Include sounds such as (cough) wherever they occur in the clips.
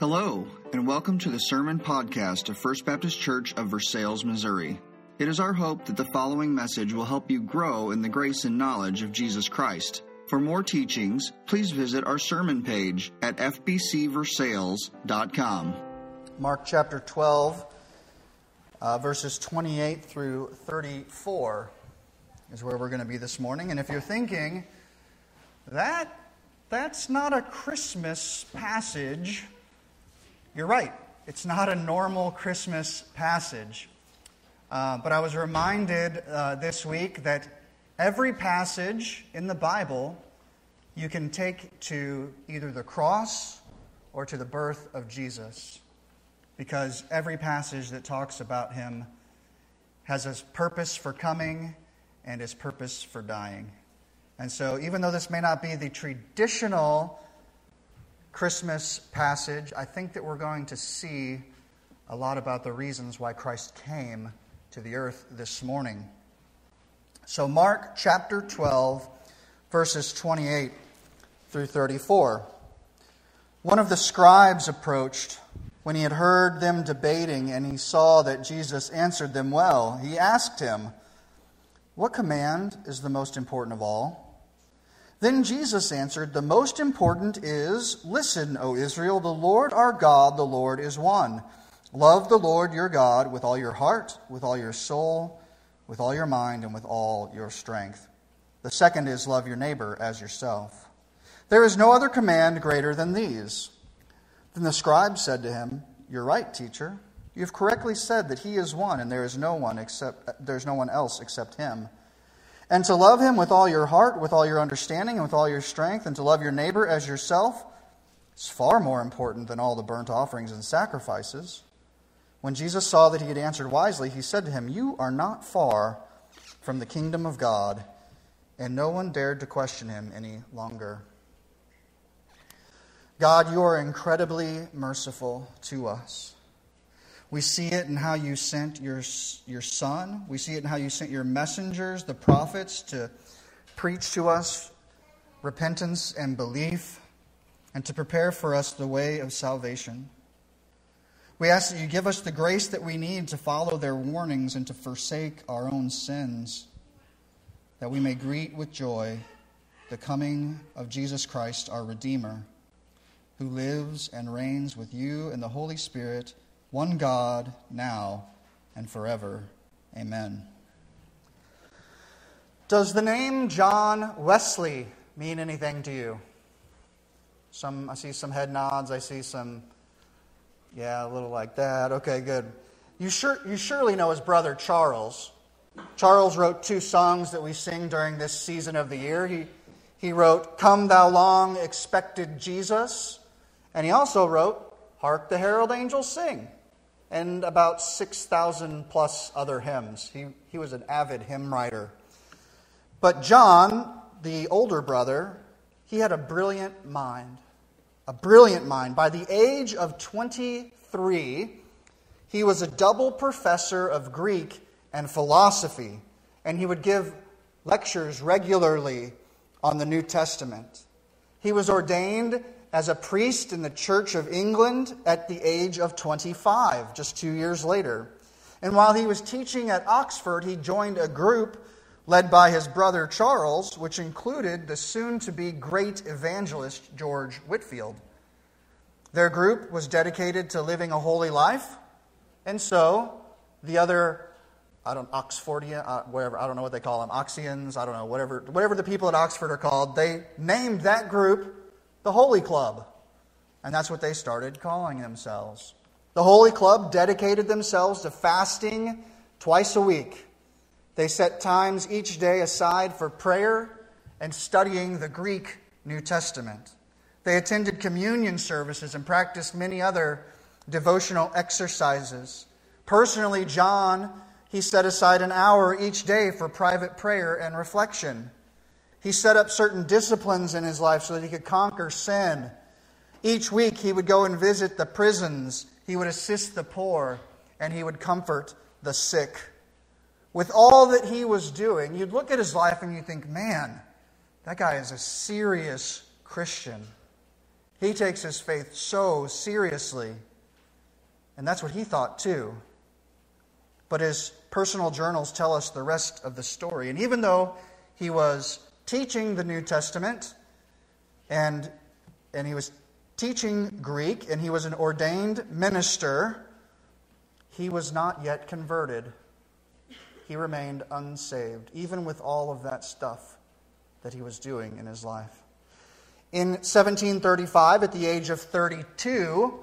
Hello, and welcome to the Sermon Podcast of First Baptist Church of Versailles, Missouri. It is our hope that the following message will help you grow in the grace and knowledge of Jesus Christ. For more teachings, please visit our sermon page at fbcversailles.com. Mark chapter 12, uh, verses 28 through 34 is where we're going to be this morning. And if you're thinking, that, that's not a Christmas passage, you're right. It's not a normal Christmas passage. Uh, but I was reminded uh, this week that every passage in the Bible you can take to either the cross or to the birth of Jesus. Because every passage that talks about him has his purpose for coming and his purpose for dying. And so, even though this may not be the traditional Christmas passage, I think that we're going to see a lot about the reasons why Christ came to the earth this morning. So, Mark chapter 12, verses 28 through 34. One of the scribes approached when he had heard them debating and he saw that Jesus answered them well. He asked him, What command is the most important of all? Then Jesus answered, The most important is Listen, O Israel, the Lord our God, the Lord is one. Love the Lord your God with all your heart, with all your soul, with all your mind, and with all your strength. The second is love your neighbor as yourself. There is no other command greater than these. Then the scribe said to him, You're right, teacher. You have correctly said that he is one, and there is no one except there is no one else except him and to love him with all your heart, with all your understanding, and with all your strength, and to love your neighbor as yourself is far more important than all the burnt offerings and sacrifices. When Jesus saw that he had answered wisely, he said to him, You are not far from the kingdom of God. And no one dared to question him any longer. God, you are incredibly merciful to us. We see it in how you sent your, your son. We see it in how you sent your messengers, the prophets, to preach to us repentance and belief and to prepare for us the way of salvation. We ask that you give us the grace that we need to follow their warnings and to forsake our own sins, that we may greet with joy the coming of Jesus Christ, our Redeemer, who lives and reigns with you and the Holy Spirit one God, now and forever. Amen. Does the name John Wesley mean anything to you? Some, I see some head nods. I see some, yeah, a little like that. Okay, good. You, sure, you surely know his brother Charles. Charles wrote two songs that we sing during this season of the year. He, he wrote, Come Thou Long Expected Jesus, and he also wrote, Hark the Herald Angels Sing and about 6,000 plus other hymns. He, he was an avid hymn writer. But John, the older brother, he had a brilliant mind. A brilliant mind. By the age of 23, he was a double professor of Greek and philosophy, and he would give lectures regularly on the New Testament. He was ordained as a priest in the Church of England at the age of 25, just two years later. And while he was teaching at Oxford, he joined a group led by his brother Charles, which included the soon to be great evangelist George Whitefield. Their group was dedicated to living a holy life, and so the other I don't Oxfordian, uh, wherever I don't know what they call them, Oxians, I don't know whatever whatever the people at Oxford are called. They named that group the Holy Club. And that's what they started calling themselves. The Holy Club dedicated themselves to fasting twice a week. They set times each day aside for prayer and studying the Greek New Testament. They attended communion services and practiced many other devotional exercises. Personally, John, he set aside an hour each day for private prayer and reflection. He set up certain disciplines in his life so that he could conquer sin. Each week, he would go and visit the prisons, he would assist the poor, and he would comfort the sick. With all that he was doing, you'd look at his life and you'd think, man, that guy is a serious Christian. He takes his faith so seriously. And that's what he thought too. But his personal journals tell us the rest of the story. And even though he was teaching the New Testament and, and he was teaching Greek and he was an ordained minister, he was not yet converted. He remained unsaved, even with all of that stuff that he was doing in his life. In 1735, at the age of 32,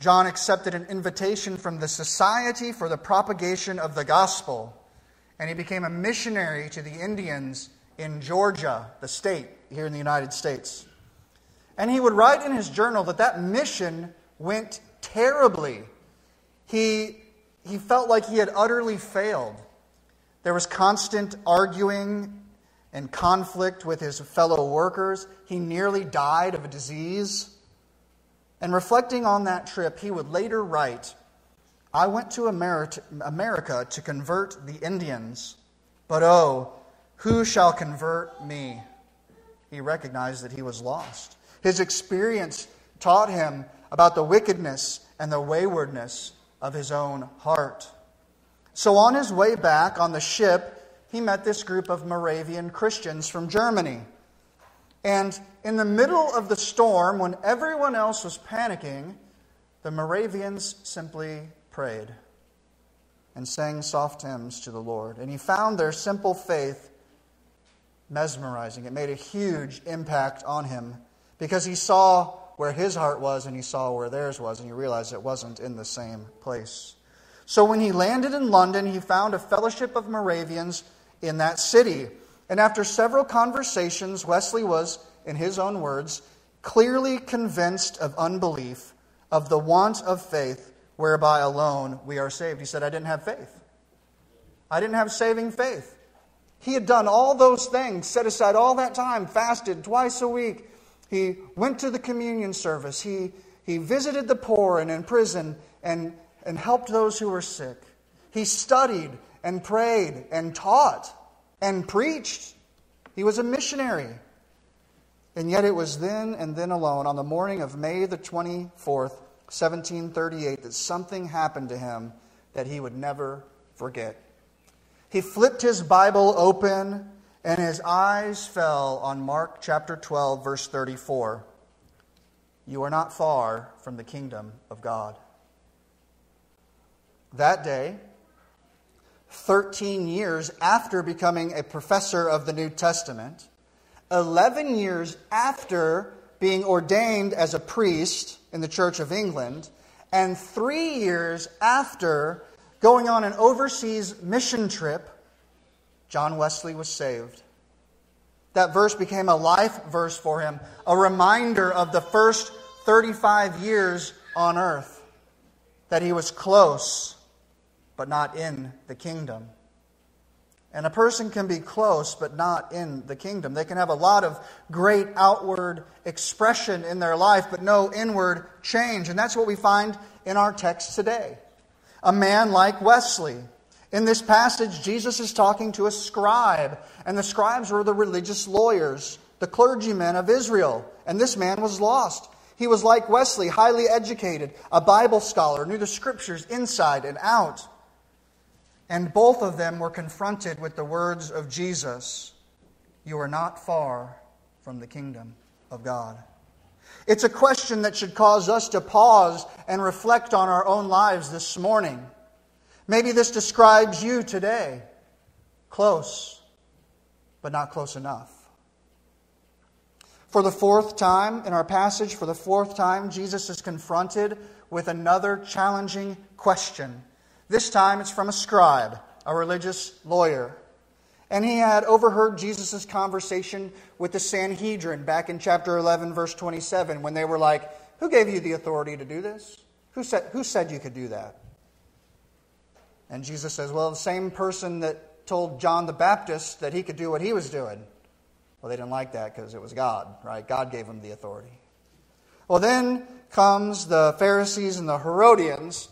John accepted an invitation from the Society for the Propagation of the Gospel, and he became a missionary to the Indians in Georgia, the state here in the United States. And he would write in his journal that that mission went terribly. He, he felt like he had utterly failed. There was constant arguing and conflict with his fellow workers. He nearly died of a disease. And reflecting on that trip, he would later write I went to America to convert the Indians, but oh, who shall convert me? He recognized that he was lost. His experience taught him about the wickedness and the waywardness of his own heart. So, on his way back on the ship, he met this group of Moravian Christians from Germany. And in the middle of the storm, when everyone else was panicking, the Moravians simply prayed and sang soft hymns to the Lord. And he found their simple faith mesmerizing. It made a huge impact on him because he saw where his heart was and he saw where theirs was, and he realized it wasn't in the same place. So when he landed in London, he found a fellowship of Moravians in that city. And after several conversations, Wesley was, in his own words, clearly convinced of unbelief, of the want of faith, whereby alone we are saved. He said, I didn't have faith. I didn't have saving faith. He had done all those things, set aside all that time, fasted twice a week. He went to the communion service. He, he visited the poor and in prison and, and helped those who were sick. He studied and prayed and taught and preached. He was a missionary. And yet it was then and then alone, on the morning of May the 24th, 1738, that something happened to him that he would never forget. He flipped his Bible open, and his eyes fell on Mark chapter 12, verse 34. You are not far from the kingdom of God. That day, 13 years after becoming a professor of the New Testament, 11 years after being ordained as a priest in the Church of England, and three years after going on an overseas mission trip, John Wesley was saved. That verse became a life verse for him, a reminder of the first 35 years on earth, that he was close but not in the kingdom. And a person can be close, but not in the kingdom. They can have a lot of great outward expression in their life, but no inward change. And that's what we find in our text today. A man like Wesley. In this passage, Jesus is talking to a scribe, and the scribes were the religious lawyers, the clergymen of Israel. And this man was lost. He was like Wesley, highly educated, a Bible scholar, knew the scriptures inside and out. And both of them were confronted with the words of Jesus You are not far from the kingdom of God. It's a question that should cause us to pause and reflect on our own lives this morning. Maybe this describes you today. Close, but not close enough. For the fourth time in our passage, for the fourth time, Jesus is confronted with another challenging question this time it's from a scribe, a religious lawyer. And he had overheard Jesus' conversation with the Sanhedrin back in chapter 11, verse 27, when they were like, Who gave you the authority to do this? Who said, who said you could do that? And Jesus says, Well, the same person that told John the Baptist that he could do what he was doing. Well, they didn't like that because it was God, right? God gave him the authority. Well, then comes the Pharisees and the Herodians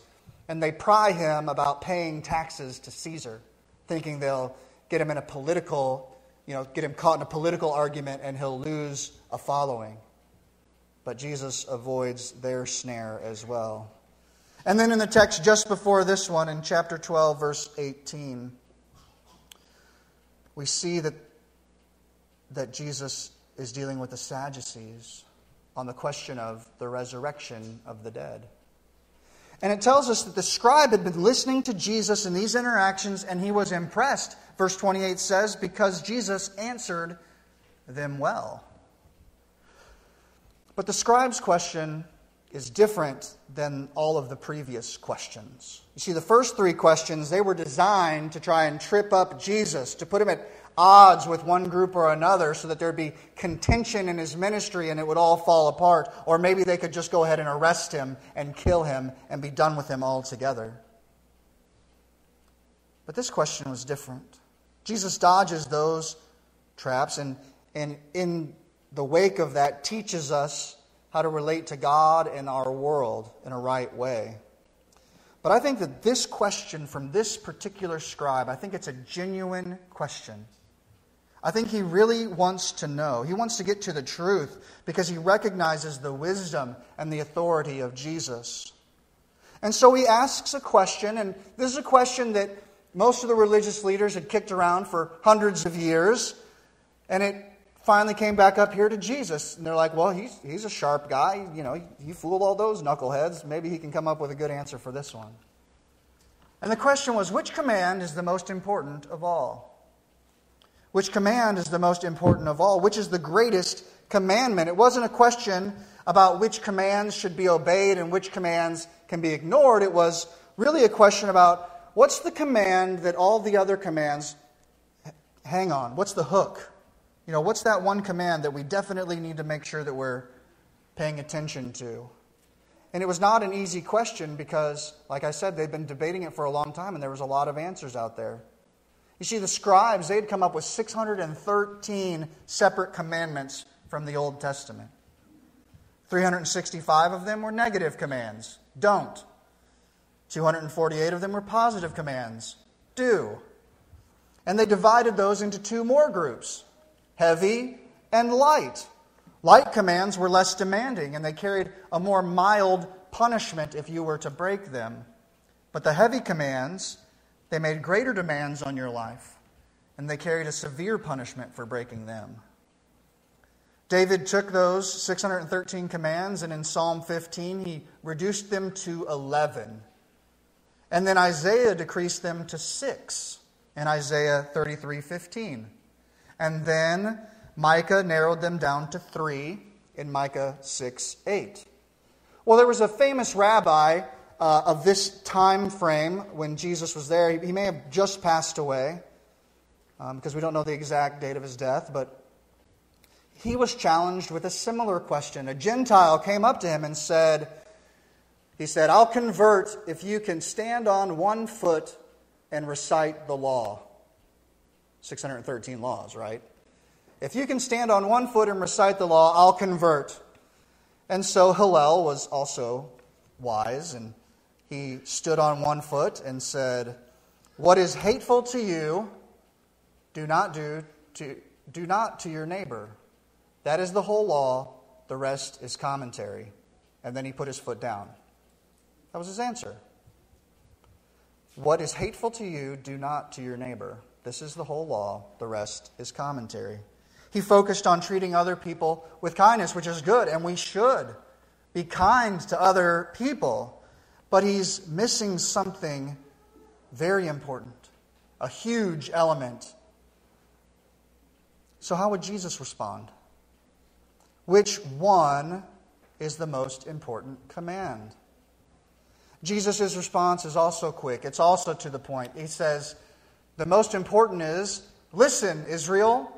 and they pry him about paying taxes to Caesar, thinking they'll get him in a political, you know, get him caught in a political argument and he'll lose a following. but Jesus avoids their snare as well. And then in the text just before this one, in chapter 12, verse 18, we see that, that Jesus is dealing with the Sadducees on the question of the resurrection of the dead. And it tells us that the scribe had been listening to Jesus in these interactions and he was impressed. Verse 28 says, because Jesus answered them well. But the scribe's question is different than all of the previous questions. You see, the first three questions, they were designed to try and trip up Jesus, to put him at odds with one group or another so that there'd be contention in his ministry and it would all fall apart. Or maybe they could just go ahead and arrest him and kill him and be done with him altogether. But this question was different. Jesus dodges those traps and, and in the wake of that teaches us how to relate to God and our world in a right way. But I think that this question from this particular scribe, I think it's a genuine question. I think he really wants to know. He wants to get to the truth because he recognizes the wisdom and the authority of Jesus. And so he asks a question, and this is a question that most of the religious leaders had kicked around for hundreds of years. And it finally came back up here to Jesus. And they're like, well, he's, he's a sharp guy. You know, he fooled all those knuckleheads. Maybe he can come up with a good answer for this one. And the question was, which command is the most important of all? Which command is the most important of all? Which is the greatest commandment? It wasn't a question about which commands should be obeyed and which commands can be ignored. It was really a question about what's the command that all the other commands hang on? What's the hook? You know, what's that one command that we definitely need to make sure that we're paying attention to? And it was not an easy question because, like I said, they'd been debating it for a long time and there was a lot of answers out there. You see, the scribes, they had come up with 613 separate commandments from the Old Testament. 365 of them were negative commands don't. 248 of them were positive commands do. And they divided those into two more groups heavy and light. Light commands were less demanding and they carried a more mild punishment if you were to break them. But the heavy commands they made greater demands on your life, and they carried a severe punishment for breaking them. David took those 613 commands, and in Psalm 15, he reduced them to 11. And then Isaiah decreased them to six in Isaiah 33 15. And then Micah narrowed them down to three in Micah 6 8. Well, there was a famous rabbi uh, of this time frame when Jesus was there. He, he may have just passed away um, because we don't know the exact date of his death, but he was challenged with a similar question. A Gentile came up to him and said, He said, I'll convert if you can stand on one foot and recite the law. 613 laws, right? If you can stand on one foot and recite the law, I'll convert. And so Hillel was also wise and he stood on one foot and said, What is hateful to you, do not do to, do not to your neighbor. That is the whole law, the rest is commentary. And then he put his foot down. That was his answer. What is hateful to you, do not to your neighbor. This is the whole law, the rest is commentary. He focused on treating other people with kindness, which is good, and we should be kind to other people. But he's missing something very important, a huge element. So, how would Jesus respond? Which one is the most important command? Jesus' response is also quick, it's also to the point. He says, The most important is listen, Israel,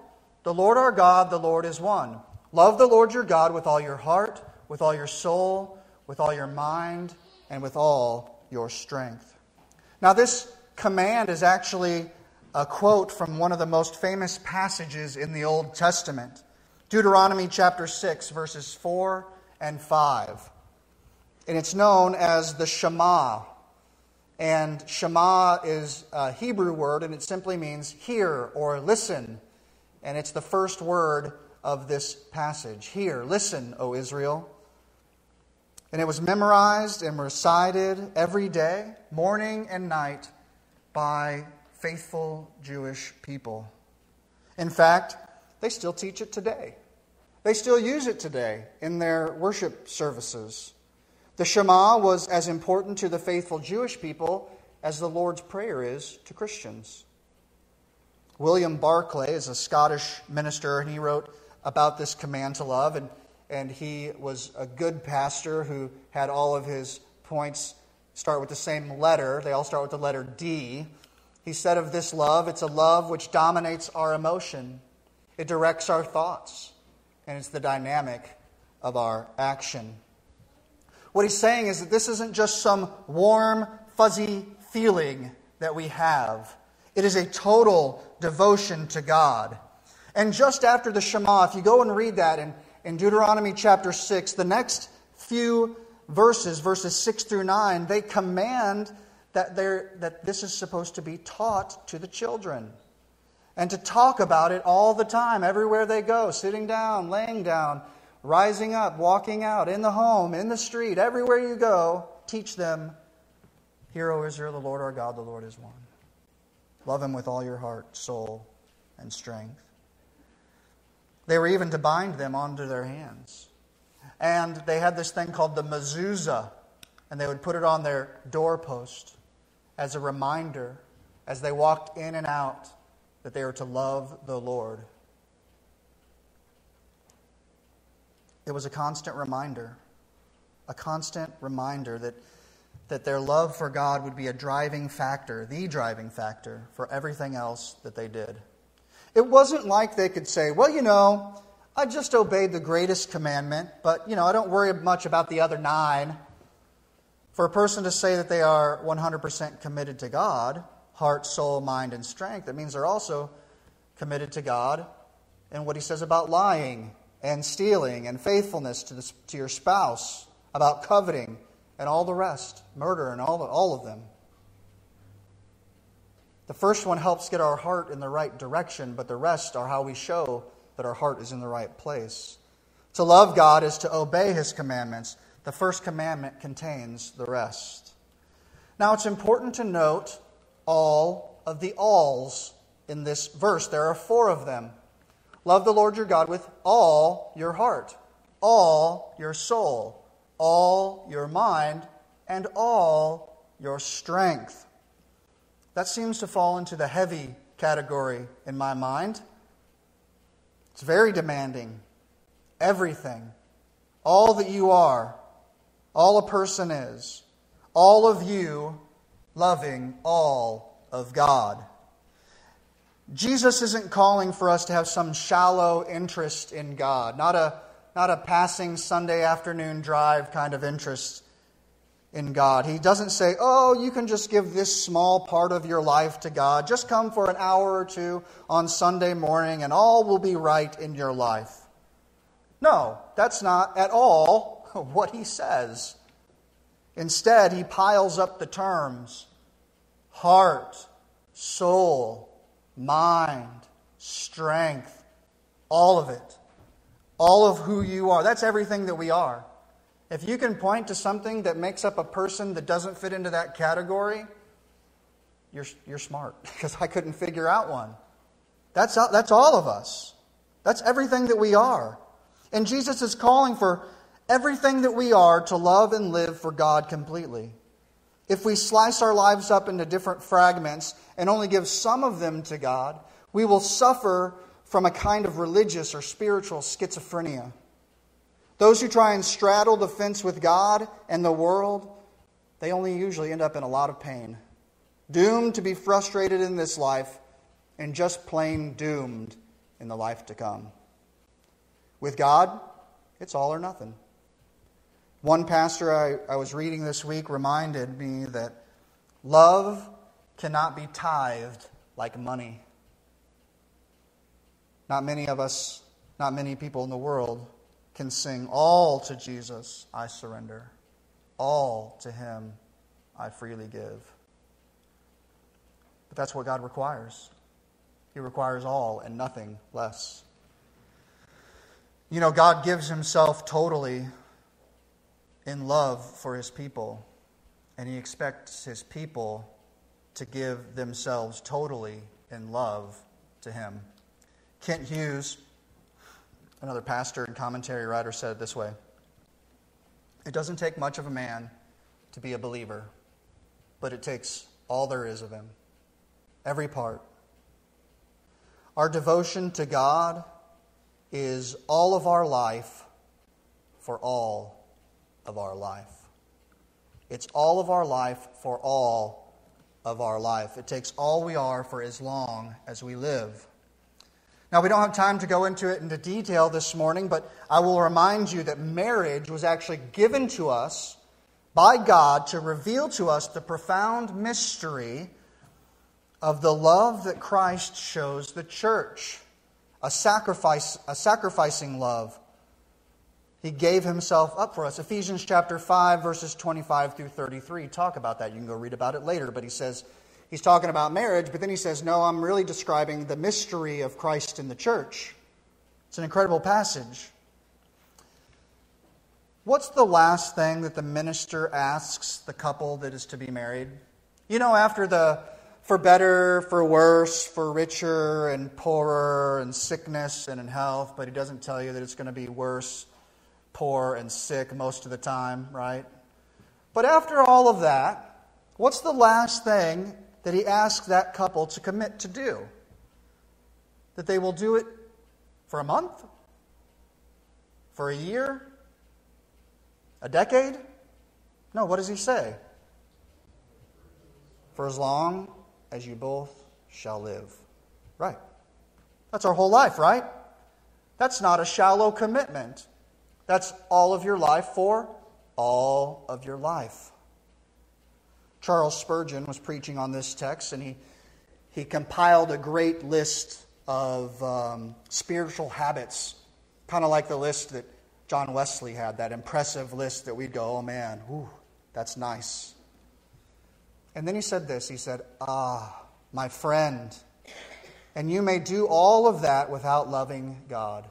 the Lord our God, the Lord is one. Love the Lord your God with all your heart, with all your soul, with all your mind and with all your strength. Now, this command is actually a quote from one of the most famous passages in the Old Testament Deuteronomy chapter 6, verses 4 and 5. And it's known as the Shema. And Shema is a Hebrew word, and it simply means hear or listen. And it's the first word of this passage. Hear, listen, O Israel. And it was memorized and recited every day, morning and night, by faithful Jewish people. In fact, they still teach it today. They still use it today in their worship services. The Shema was as important to the faithful Jewish people as the Lord's Prayer is to Christians. William Barclay is a Scottish minister, and he wrote about this command to love. And, and he was a good pastor who had all of his points start with the same letter. They all start with the letter D. He said of this love, it's a love which dominates our emotion, it directs our thoughts, and it's the dynamic of our action. What he's saying is that this isn't just some warm, fuzzy feeling that we have, it is a total devotion to God. And just after the Shema, if you go and read that in, in Deuteronomy chapter 6, the next few verses, verses 6 through 9, they command that, that this is supposed to be taught to the children. And to talk about it all the time, everywhere they go, sitting down, laying down, rising up, walking out, in the home, in the street, everywhere you go, teach them, Hear, O Israel, the Lord our God, the Lord is one. Love him with all your heart, soul, and strength. They were even to bind them onto their hands. And they had this thing called the mezuzah, and they would put it on their doorpost as a reminder as they walked in and out that they were to love the Lord. It was a constant reminder, a constant reminder that, that their love for God would be a driving factor, the driving factor for everything else that they did. It wasn't like they could say, well, you know, I just obeyed the greatest commandment, but, you know, I don't worry much about the other nine. For a person to say that they are 100% committed to God, heart, soul, mind, and strength, that means they're also committed to God and what he says about lying and stealing and faithfulness to, the, to your spouse, about coveting and all the rest, murder and all, all of them. The first one helps get our heart in the right direction, but the rest are how we show that our heart is in the right place. To love God is to obey his commandments. The first commandment contains the rest. Now, it's important to note all of the alls in this verse. There are four of them. Love the Lord your God with all your heart, all your soul, all your mind, and all your strength. That seems to fall into the heavy category in my mind. It's very demanding. Everything, all that you are, all a person is, all of you loving all of God. Jesus isn't calling for us to have some shallow interest in God, not a, not a passing Sunday afternoon drive kind of interest in God. He doesn't say, oh, you can just give this small part of your life to God. Just come for an hour or two on Sunday morning and all will be right in your life. No, that's not at all (laughs) what he says. Instead, he piles up the terms heart, soul, mind, strength, all of it. All of who you are. That's everything that we are. If you can point to something that makes up a person that doesn't fit into that category, you're, you're smart (laughs) because I couldn't figure out one. That's, that's all of us. That's everything that we are. And Jesus is calling for everything that we are to love and live for God completely. If we slice our lives up into different fragments and only give some of them to God, we will suffer from a kind of religious or spiritual schizophrenia. Those who try and straddle the fence with God and the world, they only usually end up in a lot of pain, doomed to be frustrated in this life and just plain doomed in the life to come. With God, it's all or nothing. One pastor I, I was reading this week reminded me that love cannot be tithed like money. Not many of us, not many people in the world can sing, All to Jesus I surrender, all to Him I freely give. But that's what God requires. He requires all and nothing less. You know, God gives Himself totally in love for his people, and he expects his people to give themselves totally in love to him. Kent Hughes, another pastor and commentary writer, said it this way It doesn't take much of a man to be a believer, but it takes all there is of him, every part. Our devotion to God is all of our life for all of our life. It's all of our life for all of our life. It takes all we are for as long as we live. Now, we don't have time to go into it into detail this morning, but I will remind you that marriage was actually given to us by God to reveal to us the profound mystery of the love that Christ shows the church, a sacrifice, a sacrificing love he gave himself up for us. Ephesians chapter 5, verses 25 through 33 talk about that. You can go read about it later, but he says, he's talking about marriage, but then he says, No, I'm really describing the mystery of Christ in the church. It's an incredible passage. What's the last thing that the minister asks the couple that is to be married? You know, after the for better, for worse, for richer and poorer, and sickness and in health, but he doesn't tell you that it's going to be worse poor and sick most of the time, right? But after all of that, what's the last thing that he asks that couple to commit to do? That they will do it for a month? For a year? A decade? No, what does he say? For as long as you both shall live. Right. That's our whole life, right? That's not a shallow commitment. That's all of your life for all of your life. Charles Spurgeon was preaching on this text, and he, he compiled a great list of um, spiritual habits, kind of like the list that John Wesley had, that impressive list that we'd go, oh man, whew, that's nice. And then he said this he said, Ah, my friend, and you may do all of that without loving God.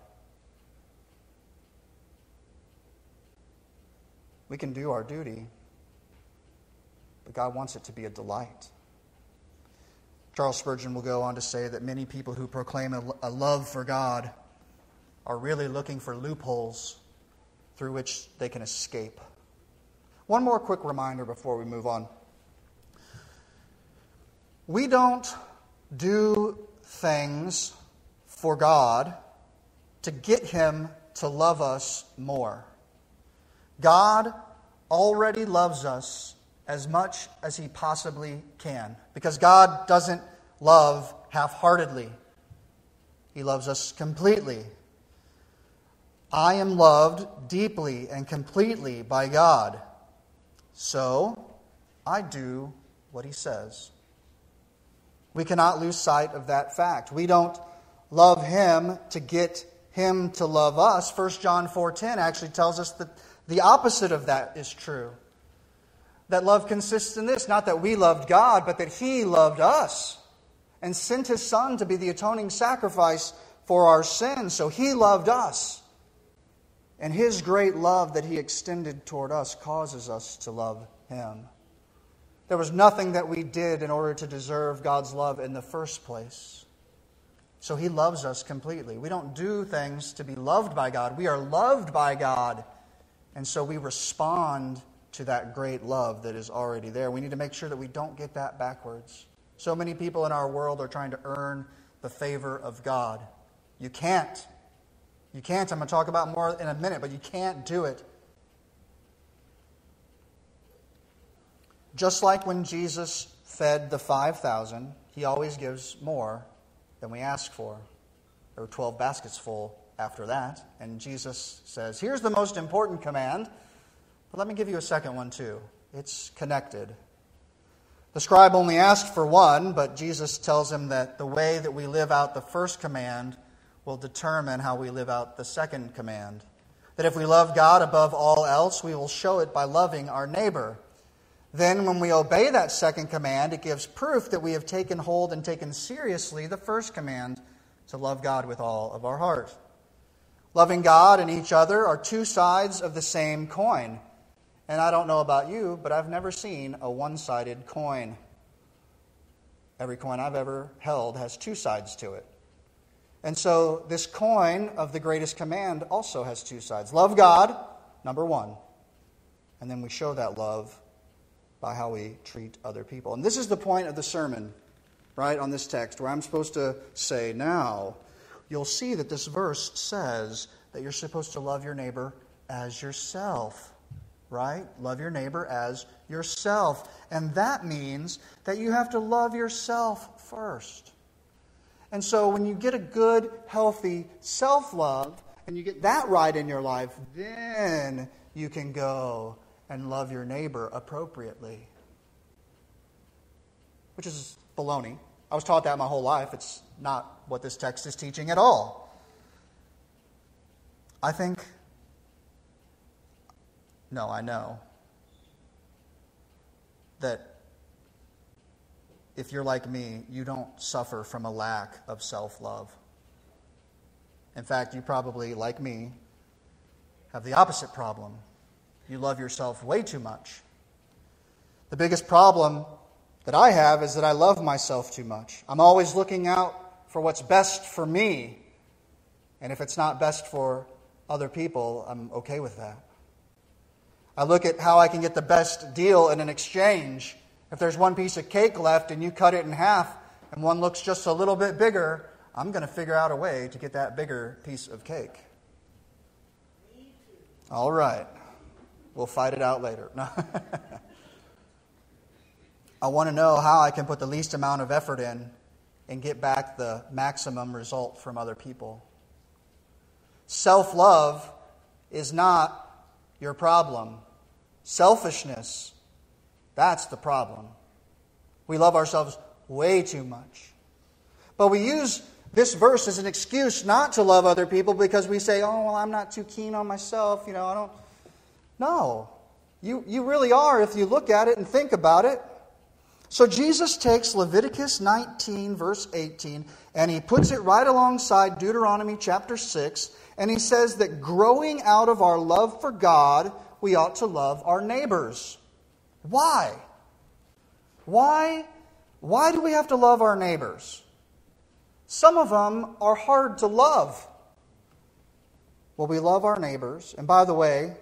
We can do our duty, but God wants it to be a delight. Charles Spurgeon will go on to say that many people who proclaim a, love for God are really looking for loopholes through which they can escape. One more quick reminder before we move on. We don't do things for God to get Him to love us more. God already loves us as much as he possibly can because God doesn't love half heartedly, He loves us completely. I am loved deeply and completely by God. So I do what He says. We cannot lose sight of that fact. We don't love Him to get Him to love us. 1 John 4.10 actually tells us that the opposite of that is true. That love consists in this not that we loved God, but that He loved us and sent His Son to be the atoning sacrifice for our sins. So He loved us. And His great love that He extended toward us causes us to love Him. There was nothing that we did in order to deserve God's love in the first place. So He loves us completely. We don't do things to be loved by God, we are loved by God. And so we respond to that great love that is already there. We need to make sure that we don't get that backwards. So many people in our world are trying to earn the favor of God. You can't. You can't. I'm going to talk about more in a minute, but you can't do it. Just like when Jesus fed the 5,000, he always gives more than we ask for. There were 12 baskets full after that. And Jesus says, Here's the most important command, but let me give you a second one too. It's connected. The scribe only asked for one, but Jesus tells him that the way that we live out the first command will determine how we live out the second command. That if we love God above all else, we will show it by loving our neighbor. Then, when we obey that second command, it gives proof that we have taken hold and taken seriously the first command to love God with all of our heart. Loving God and each other are two sides of the same coin. And I don't know about you, but I've never seen a one sided coin. Every coin I've ever held has two sides to it. And so this coin of the greatest command also has two sides. Love God, number one. And then we show that love by how we treat other people. And this is the point of the sermon, right, on this text, where I'm supposed to say, now, you'll see that this verse says that you're supposed to love your neighbor as yourself right? Love your neighbor as yourself. And that means that you have to love yourself first. And so when you get a good, healthy self love and you get that right in your life, then you can go and love your neighbor appropriately. Which is baloney. I was taught that my whole life. It's not what this text is teaching at all. I think no, I know that if you're like me, you don't suffer from a lack of self love. In fact, you probably, like me, have the opposite problem. You love yourself way too much. The biggest problem that I have is that I love myself too much. I'm always looking out for what's best for me. And if it's not best for other people, I'm okay with that. I look at how I can get the best deal in an exchange. If there's one piece of cake left and you cut it in half and one looks just a little bit bigger, I'm going to figure out a way to get that bigger piece of cake. All right. We'll fight it out later. (laughs) I want to know how I can put the least amount of effort in and get back the maximum result from other people. Self love is not your problem. Selfishness, that's the problem. We love ourselves way too much. But we use this verse as an excuse not to love other people because we say, oh, well, I'm not too keen on myself. You know, I don't. No. You, you really are if you look at it and think about it. So Jesus takes Leviticus 19, verse 18, and he puts it right alongside Deuteronomy chapter 6, and he says that growing out of our love for God, we ought to love our neighbors. Why? Why? Why do we have to love our neighbors? Some of them are hard to love. Well, we love our neighbors. And by the way,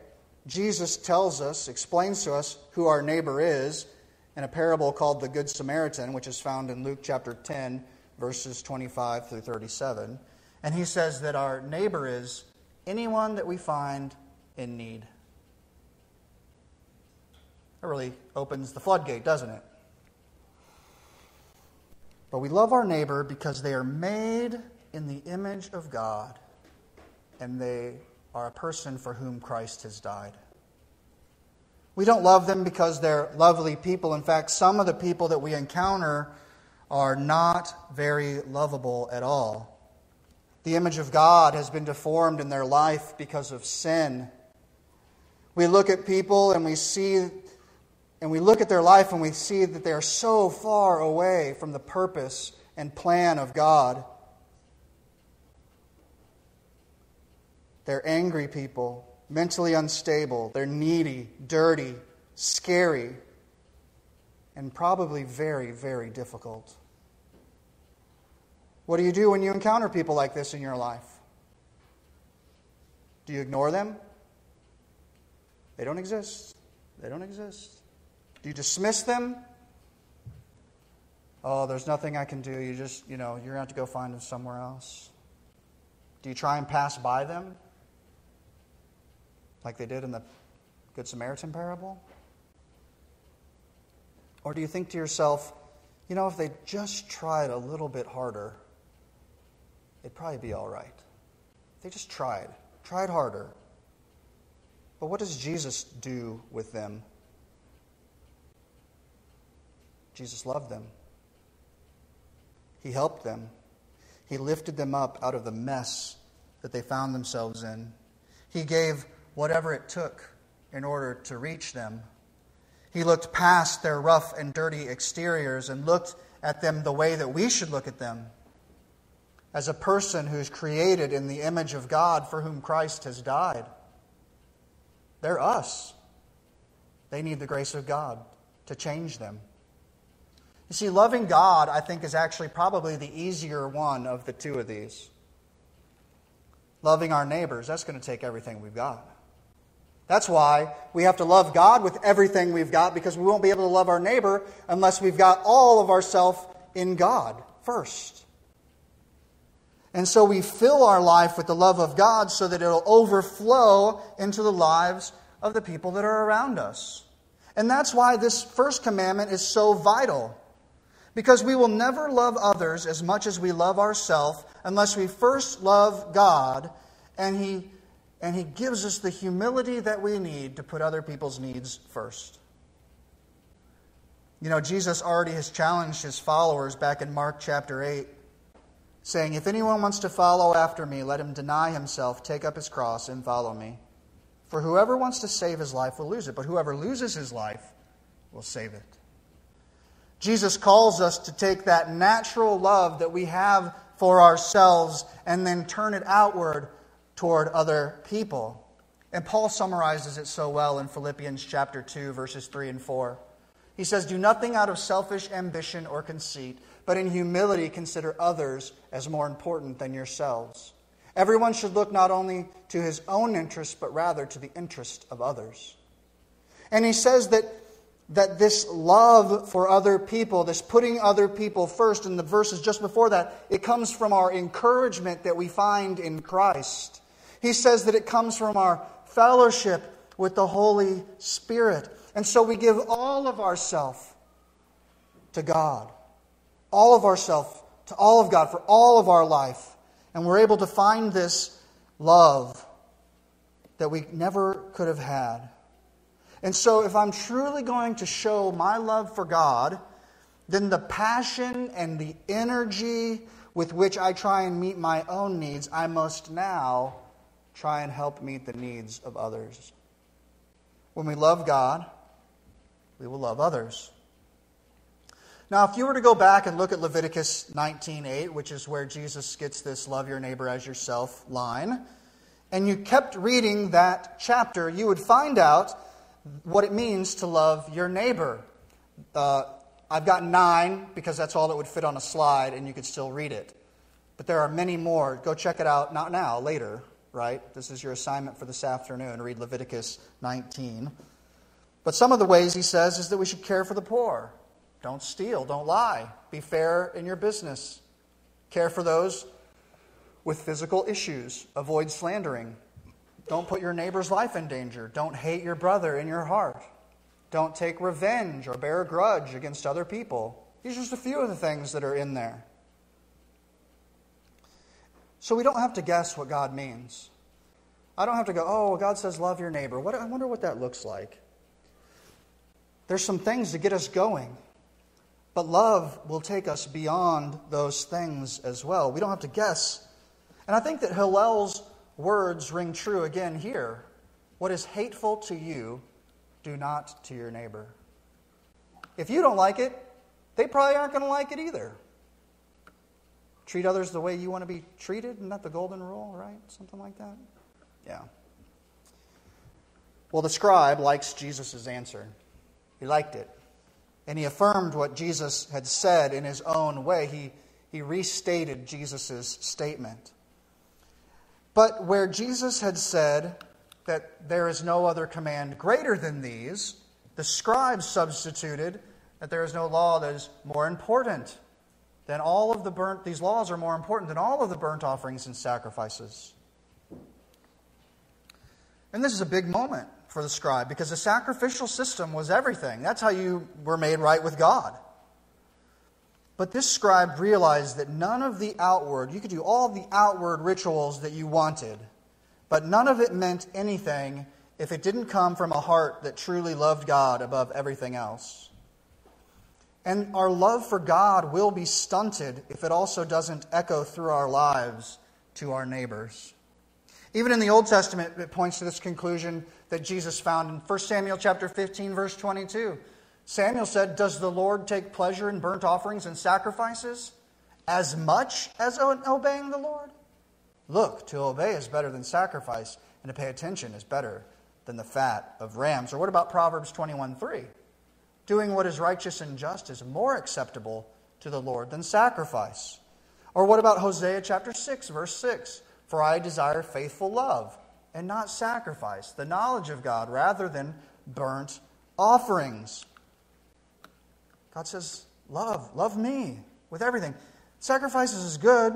Jesus tells us, explains to us who our neighbor is in a parable called the Good Samaritan, which is found in Luke chapter 10, verses 25 through 37. And he says that our neighbor is anyone that we find in need. That really opens the floodgate, doesn't it? But we love our neighbor because they are made in the image of God and they are a person for whom Christ has died. We don't love them because they're lovely people. In fact, some of the people that we encounter are not very lovable at all. The image of God has been deformed in their life because of sin. We look at people and we see and we look at their life and we see that they are so far away from the purpose and plan of God. They're angry people, mentally unstable, they're needy, dirty, scary, and probably very, very difficult. What do you do when you encounter people like this in your life? Do you ignore them? They don't exist. They don't exist. Do you dismiss them? Oh, there's nothing I can do. You just, you know, you're going to have to go find them somewhere else. Do you try and pass by them? Like they did in the Good Samaritan parable? Or do you think to yourself, you know, if they just tried a little bit harder, it'd probably be all right? They just tried, tried harder. But what does Jesus do with them? Jesus loved them. He helped them. He lifted them up out of the mess that they found themselves in. He gave whatever it took in order to reach them. He looked past their rough and dirty exteriors and looked at them the way that we should look at them as a person who's created in the image of God for whom Christ has died. They're us. They need the grace of God to change them. You see, loving God, I think, is actually probably the easier one of the two of these. Loving our neighbors, that's going to take everything we've got. That's why we have to love God with everything we've got because we won't be able to love our neighbor unless we've got all of ourself in God first. And so we fill our life with the love of God so that it'll overflow into the lives of the people that are around us. And that's why this first commandment is so vital. Because we will never love others as much as we love ourselves unless we first love God and He, and he gives us the humility that we need to put other people's needs first. You know, Jesus already has challenged his followers back in Mark chapter 8, saying, If anyone wants to follow after me, let him deny himself, take up his cross, and follow me. For whoever wants to save his life will lose it, but whoever loses his life will save it. Jesus calls us to take that natural love that we have for ourselves and then turn it outward toward other people. And Paul summarizes it so well in Philippians chapter 2 verses 3 and 4. He says, "Do nothing out of selfish ambition or conceit, but in humility consider others as more important than yourselves." Everyone should look not only to his own interest, but rather to the interest of others. And he says that that this love for other people, this putting other people first, in the verses just before that, it comes from our encouragement that we find in Christ. He says that it comes from our fellowship with the Holy Spirit. And so we give all of ourself to God, all of ourself to all of God for all of our life. And we're able to find this love that we never could have had. And so, if I'm truly going to show my love for God, then the passion and the energy with which I try and meet my own needs, I must now try and help meet the needs of others. When we love God, we will love others. Now, if you were to go back and look at Leviticus 19:8, which is where Jesus gets this love your neighbor as yourself line, and you kept reading that chapter, you would find out what it means to love your neighbor. Uh, I've got nine because that's all that would fit on a slide, and you could still read it. But there are many more. Go check it out, not now, later, right? This is your assignment for this afternoon. Read Leviticus 19. But some of the ways he says is that we should care for the poor. Don't steal, don't lie, be fair in your business, care for those with physical issues, avoid slandering, don't put your neighbor's life in danger. Don't hate your brother in your heart. Don't take revenge or bear a grudge against other people. These are just a few of the things that are in there. So we don't have to guess what God means. I don't have to go, oh, God says love your neighbor. What, I wonder what that looks like. There's some things to get us going. But love will take us beyond those things as well. We don't have to guess. And I think that Hillel's words ring true again here. What is hateful to you, do not to your neighbor. If you don't like it, they probably aren't going to like it either. Treat others the way you want to be treated, isn't that the golden rule, right? Something like that? Yeah. Well, the scribe likes Jesus' answer. He liked it. And he affirmed what Jesus had said in his own way. He, he restated Jesus' statement. But where Jesus had said that there is no other command greater than these, the scribes substituted that there is no law that is more important than all of the burnt, these laws are more important than all of the burnt offerings and sacrifices. And this is a big moment for the scribe because the sacrificial system was everything. That's how you were made right with God. But this scribe realized that none of the outward, you could do all the outward rituals that you wanted, but none of it meant anything if it didn't come from a heart that truly loved God above everything else. And our love for God will be stunted if it also doesn't echo through our lives to our neighbors. Even in the Old Testament, it points to this conclusion that Jesus found in 1 Samuel chapter 15, verse 22. Samuel said, Does the Lord take pleasure in burnt offerings and sacrifices as much as obeying the Lord? Look, to obey is better than sacrifice, and to pay attention is better than the fat of rams. Or what about Proverbs 21 3? Doing what is righteous and just is more acceptable to the Lord than sacrifice. Or what about Hosea chapter 6, verse 6? For I desire faithful love and not sacrifice, the knowledge of God rather than burnt offerings. God says, Love, love me with everything. Sacrifices is good,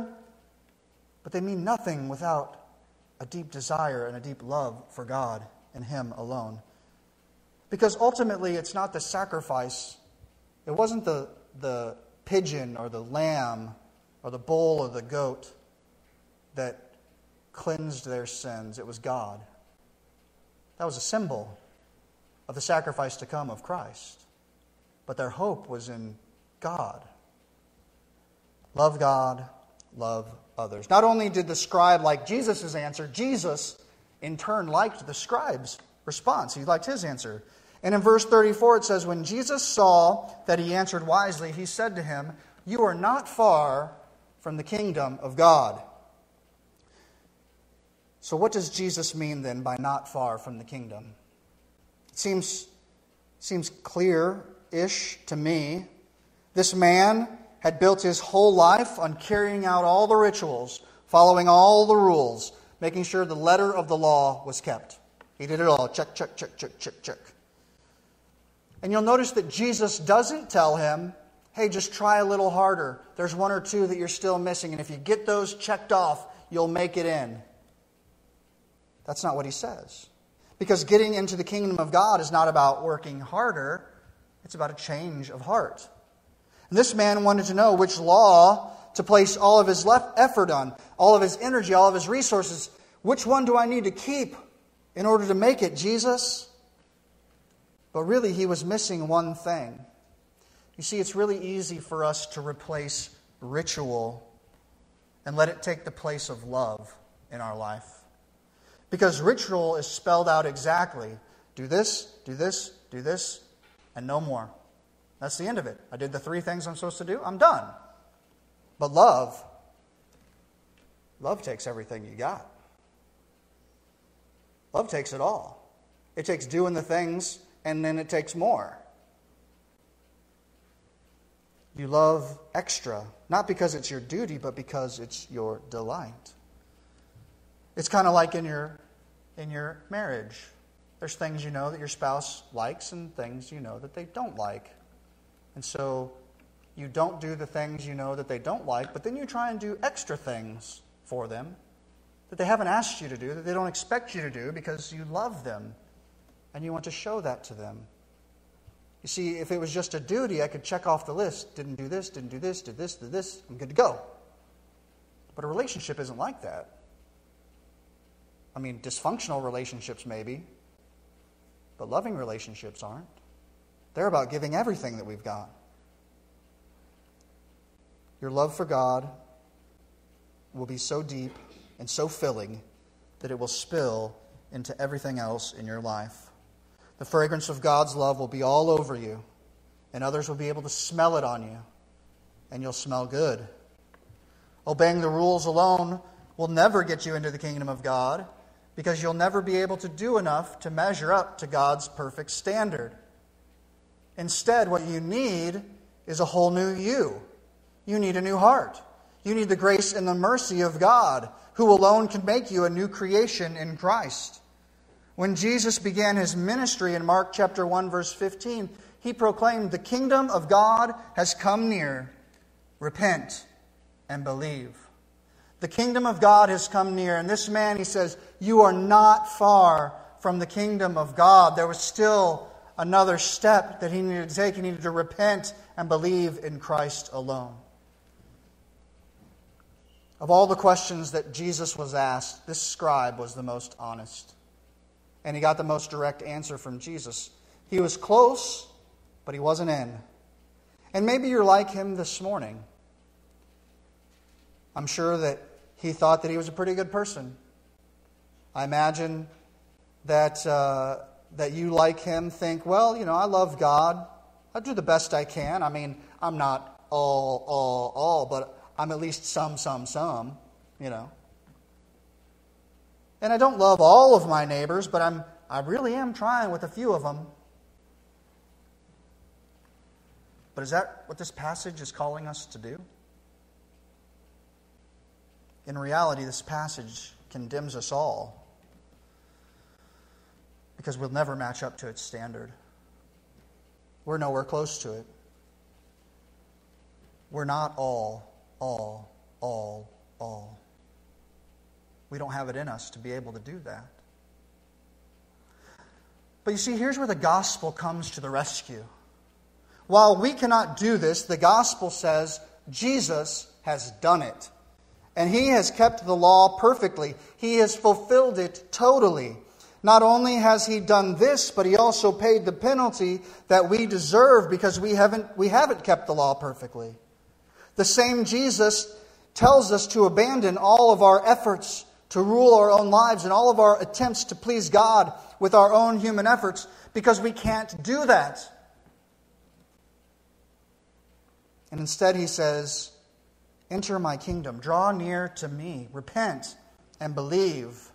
but they mean nothing without a deep desire and a deep love for God and Him alone. Because ultimately, it's not the sacrifice, it wasn't the, the pigeon or the lamb or the bull or the goat that cleansed their sins, it was God. That was a symbol of the sacrifice to come of Christ. But their hope was in God. Love God, love others. Not only did the scribe like Jesus' answer, Jesus in turn liked the scribe's response. He liked his answer. And in verse 34, it says, When Jesus saw that he answered wisely, he said to him, You are not far from the kingdom of God. So, what does Jesus mean then by not far from the kingdom? It seems, seems clear ish to me. This man had built his whole life on carrying out all the rituals, following all the rules, making sure the letter of the law was kept. He did it all check, check, check, check, check, check. And you'll notice that Jesus doesn't tell him, hey, just try a little harder. There's one or two that you're still missing, and if you get those checked off, you'll make it in. That's not what he says. Because getting into the kingdom of God is not about working harder, it's about a change of heart. And this man wanted to know which law to place all of his effort on, all of his energy, all of his resources. Which one do I need to keep in order to make it, Jesus? But really, he was missing one thing. You see, it's really easy for us to replace ritual and let it take the place of love in our life. Because ritual is spelled out exactly do this, do this, do this, and no more. That's the end of it. I did the three things I'm supposed to do, I'm done. But love, love takes everything you got. Love takes it all. It takes doing the things, and then it takes more. You love extra, not because it's your duty, but because it's your delight. It's kind of like in your, in your marriage. There's things you know that your spouse likes and things you know that they don't like. And so you don't do the things you know that they don't like, but then you try and do extra things for them that they haven't asked you to do, that they don't expect you to do because you love them and you want to show that to them. You see, if it was just a duty, I could check off the list. Didn't do this, didn't do this, did this, did this, I'm good to go. But a relationship isn't like that. I mean, dysfunctional relationships maybe, but loving relationships aren't. They're about giving everything that we've got. Your love for God will be so deep and so filling that it will spill into everything else in your life. The fragrance of God's love will be all over you, and others will be able to smell it on you, and you'll smell good. Obeying the rules alone will never get you into the kingdom of God because you'll never be able to do enough to measure up to God's perfect standard. Instead, what you need is a whole new you. You need a new heart. You need the grace and the mercy of God, who alone can make you a new creation in Christ. When Jesus began his ministry in Mark chapter 1 verse 15, he proclaimed, "The kingdom of God has come near. Repent and believe." The kingdom of God has come near, and this man, he says, "You are not far from the kingdom of God." There was still another step that he needed to take. He needed to repent and believe in Christ alone. Of all the questions that Jesus was asked, this scribe was the most honest. And he got the most direct answer from Jesus. He was close, but he wasn't in. And maybe you're like him this morning. I'm sure that he thought that he was a pretty good person. I imagine that. Uh, that you, like him, think, well, you know, I love God. I do the best I can. I mean, I'm not all, all, all, but I'm at least some, some, some, you know. And I don't love all of my neighbors, but I'm I really am trying with a few of them. But is that what this passage is calling us to do? In reality, this passage condemns us all because we'll never match up to its standard. We're nowhere close to it. We're not all, all, all, all. We don't have it in us to be able to do that. But you see, here's where the gospel comes to the rescue. While we cannot do this, the gospel says Jesus has done it. And he has kept the law perfectly, he has fulfilled it totally. Not only has he done this, but he also paid the penalty that we deserve because we haven't, we haven't kept the law perfectly. The same Jesus tells us to abandon all of our efforts to rule our own lives and all of our attempts to please God with our own human efforts because we can't do that. And instead, he says, Enter my kingdom, draw near to me, repent, and believe.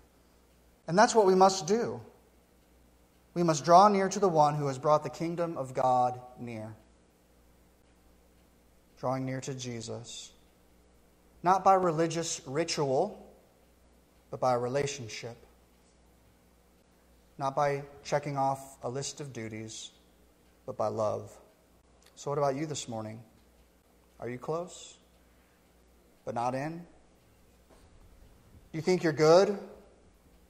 And that's what we must do. We must draw near to the one who has brought the kingdom of God near. Drawing near to Jesus. Not by religious ritual, but by relationship. Not by checking off a list of duties, but by love. So, what about you this morning? Are you close, but not in? You think you're good?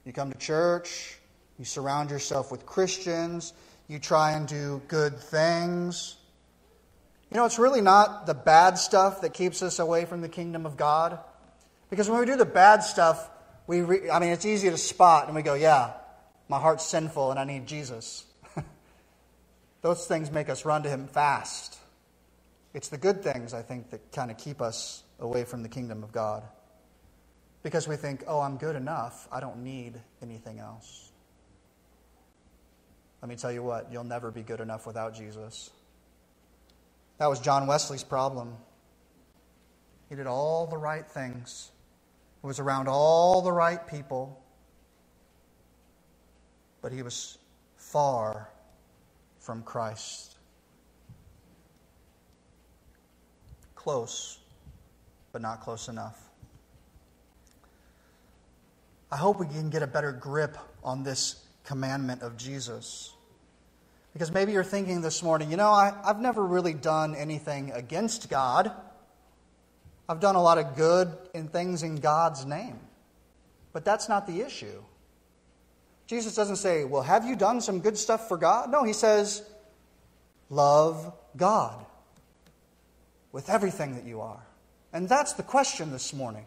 You come to church, you surround yourself with Christians, you try and do good things. You know, it's really not the bad stuff that keeps us away from the kingdom of God. Because when we do the bad stuff, we re- I mean, it's easy to spot and we go, yeah, my heart's sinful and I need Jesus. (laughs) Those things make us run to Him fast. It's the good things, I think, that kind of keep us away from the kingdom of God. Because we think, oh, I'm good enough. I don't need anything else. Let me tell you what, you'll never be good enough without Jesus. That was John Wesley's problem. He did all the right things, was around all the right people, but he was far from Christ. close, but not close enough. I hope we can get a better grip on this commandment of Jesus. Because maybe you're thinking this morning, you know, I, have never really done anything against God. I've done a lot of good in things in God's name. But that's not the issue. Jesus doesn't say, Well, have you done some good stuff for God? No, he says, Love God with everything that you are? And that's the question this morning.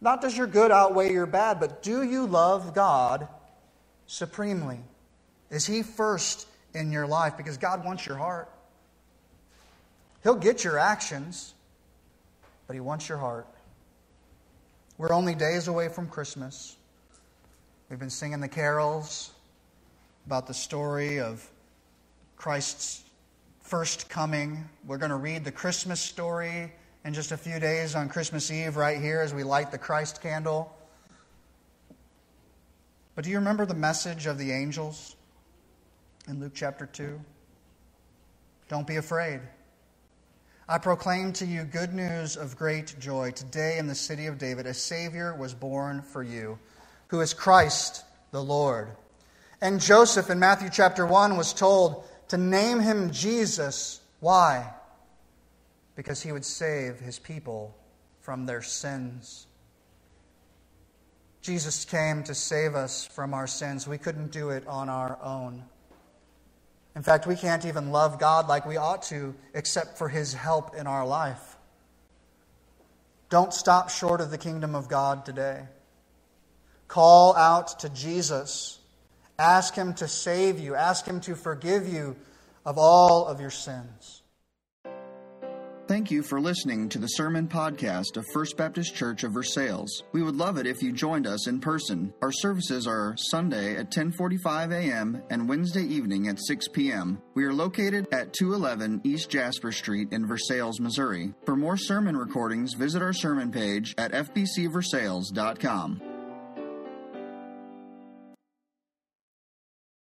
Not does your good outweigh your bad, but do you love God supremely? Is He first in your life? Because God wants your heart. He'll get your actions, but He wants your heart. We're only days away from Christmas. We've been singing the carols about the story of Christ's first coming. We're going to read the Christmas story in just a few days on Christmas Eve, right here, as we light the Christ candle. But do you remember the message of the angels in Luke chapter 2? Don't be afraid. I proclaim to you good news of great joy. Today in the city of David, a Savior was born for you, who is Christ the Lord. And Joseph in Matthew chapter 1 was told, to name him Jesus. Why? Because he would save his people from their sins. Jesus came to save us from our sins. We couldn't do it on our own. In fact, we can't even love God like we ought to except for his help in our life. Don't stop short of the kingdom of God today. Call out to Jesus Ask Him to save you, ask Him to forgive you of all of your sins. Thank you for listening to the sermon podcast of First Baptist Church of Versailles. We would love it if you joined us in person. Our services are Sunday at 10:45 a.m. and Wednesday evening at 6 p.m. We are located at 211 East Jasper Street in Versailles, Missouri. For more sermon recordings, visit our sermon page at fbcversailles.com.